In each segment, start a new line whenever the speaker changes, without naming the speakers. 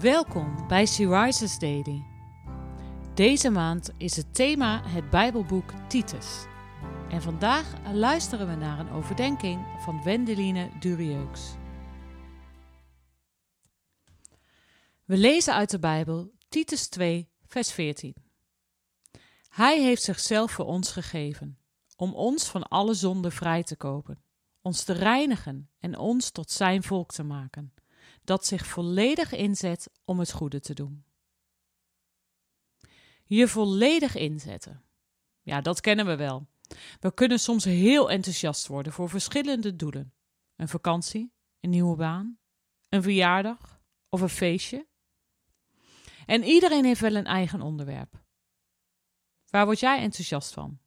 Welkom bij She Rises Daily. Deze maand is het thema het Bijbelboek Titus. En vandaag luisteren we naar een overdenking van Wendeline Durieux. We lezen uit de Bijbel Titus 2, vers 14. Hij heeft zichzelf voor ons gegeven, om ons van alle zonde vrij te kopen, ons te reinigen en ons tot zijn volk te maken dat zich volledig inzet om het goede te doen. Je volledig inzetten. Ja, dat kennen we wel. We kunnen soms heel enthousiast worden voor verschillende doelen: een vakantie, een nieuwe baan, een verjaardag of een feestje. En iedereen heeft wel een eigen onderwerp. Waar word jij enthousiast van?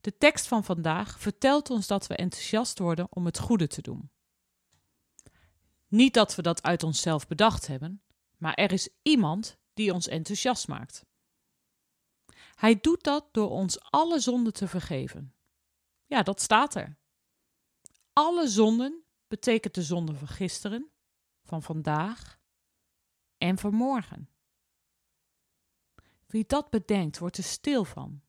De tekst van vandaag vertelt ons dat we enthousiast worden om het goede te doen. Niet dat we dat uit onszelf bedacht hebben, maar er is iemand die ons enthousiast maakt. Hij doet dat door ons alle zonden te vergeven. Ja, dat staat er. Alle zonden betekent de zonde van gisteren, van vandaag en van morgen. Wie dat bedenkt, wordt er stil van.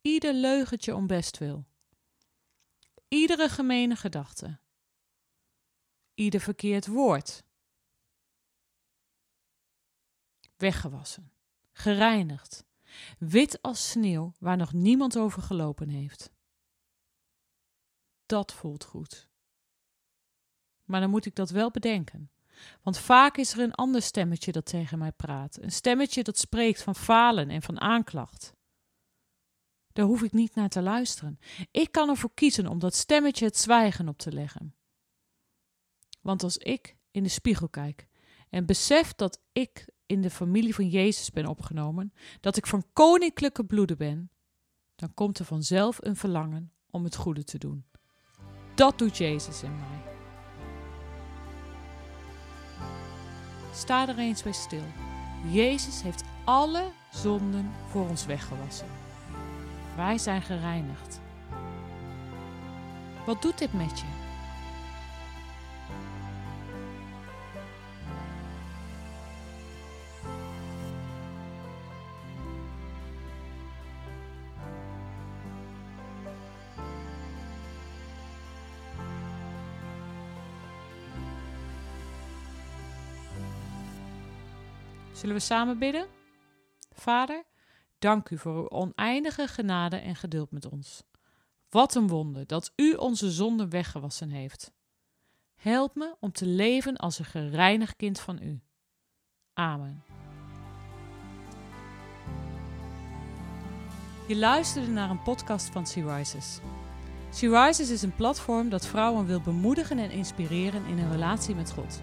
Ieder leugentje om bestwil. Iedere gemene gedachte ieder verkeerd woord. Weggewassen, gereinigd, wit als sneeuw waar nog niemand over gelopen heeft. Dat voelt goed. Maar dan moet ik dat wel bedenken. Want vaak is er een ander stemmetje dat tegen mij praat. Een stemmetje dat spreekt van falen en van aanklacht. Daar hoef ik niet naar te luisteren. Ik kan ervoor kiezen om dat stemmetje het zwijgen op te leggen. Want als ik in de spiegel kijk en besef dat ik in de familie van Jezus ben opgenomen, dat ik van koninklijke bloeden ben, dan komt er vanzelf een verlangen om het goede te doen. Dat doet Jezus in mij. Sta er eens bij stil. Jezus heeft alle zonden voor ons weggewassen. Wij zijn gereinigd. Wat doet dit met je? Zullen we samen bidden? Vader, dank u voor uw oneindige genade en geduld met ons. Wat een wonder dat u onze zonden weggewassen heeft. Help me om te leven als een gereinigd kind van u. Amen. Je luisterde naar een podcast van Sea Rises. Sea Rises is een platform dat vrouwen wil bemoedigen en inspireren in hun relatie met God.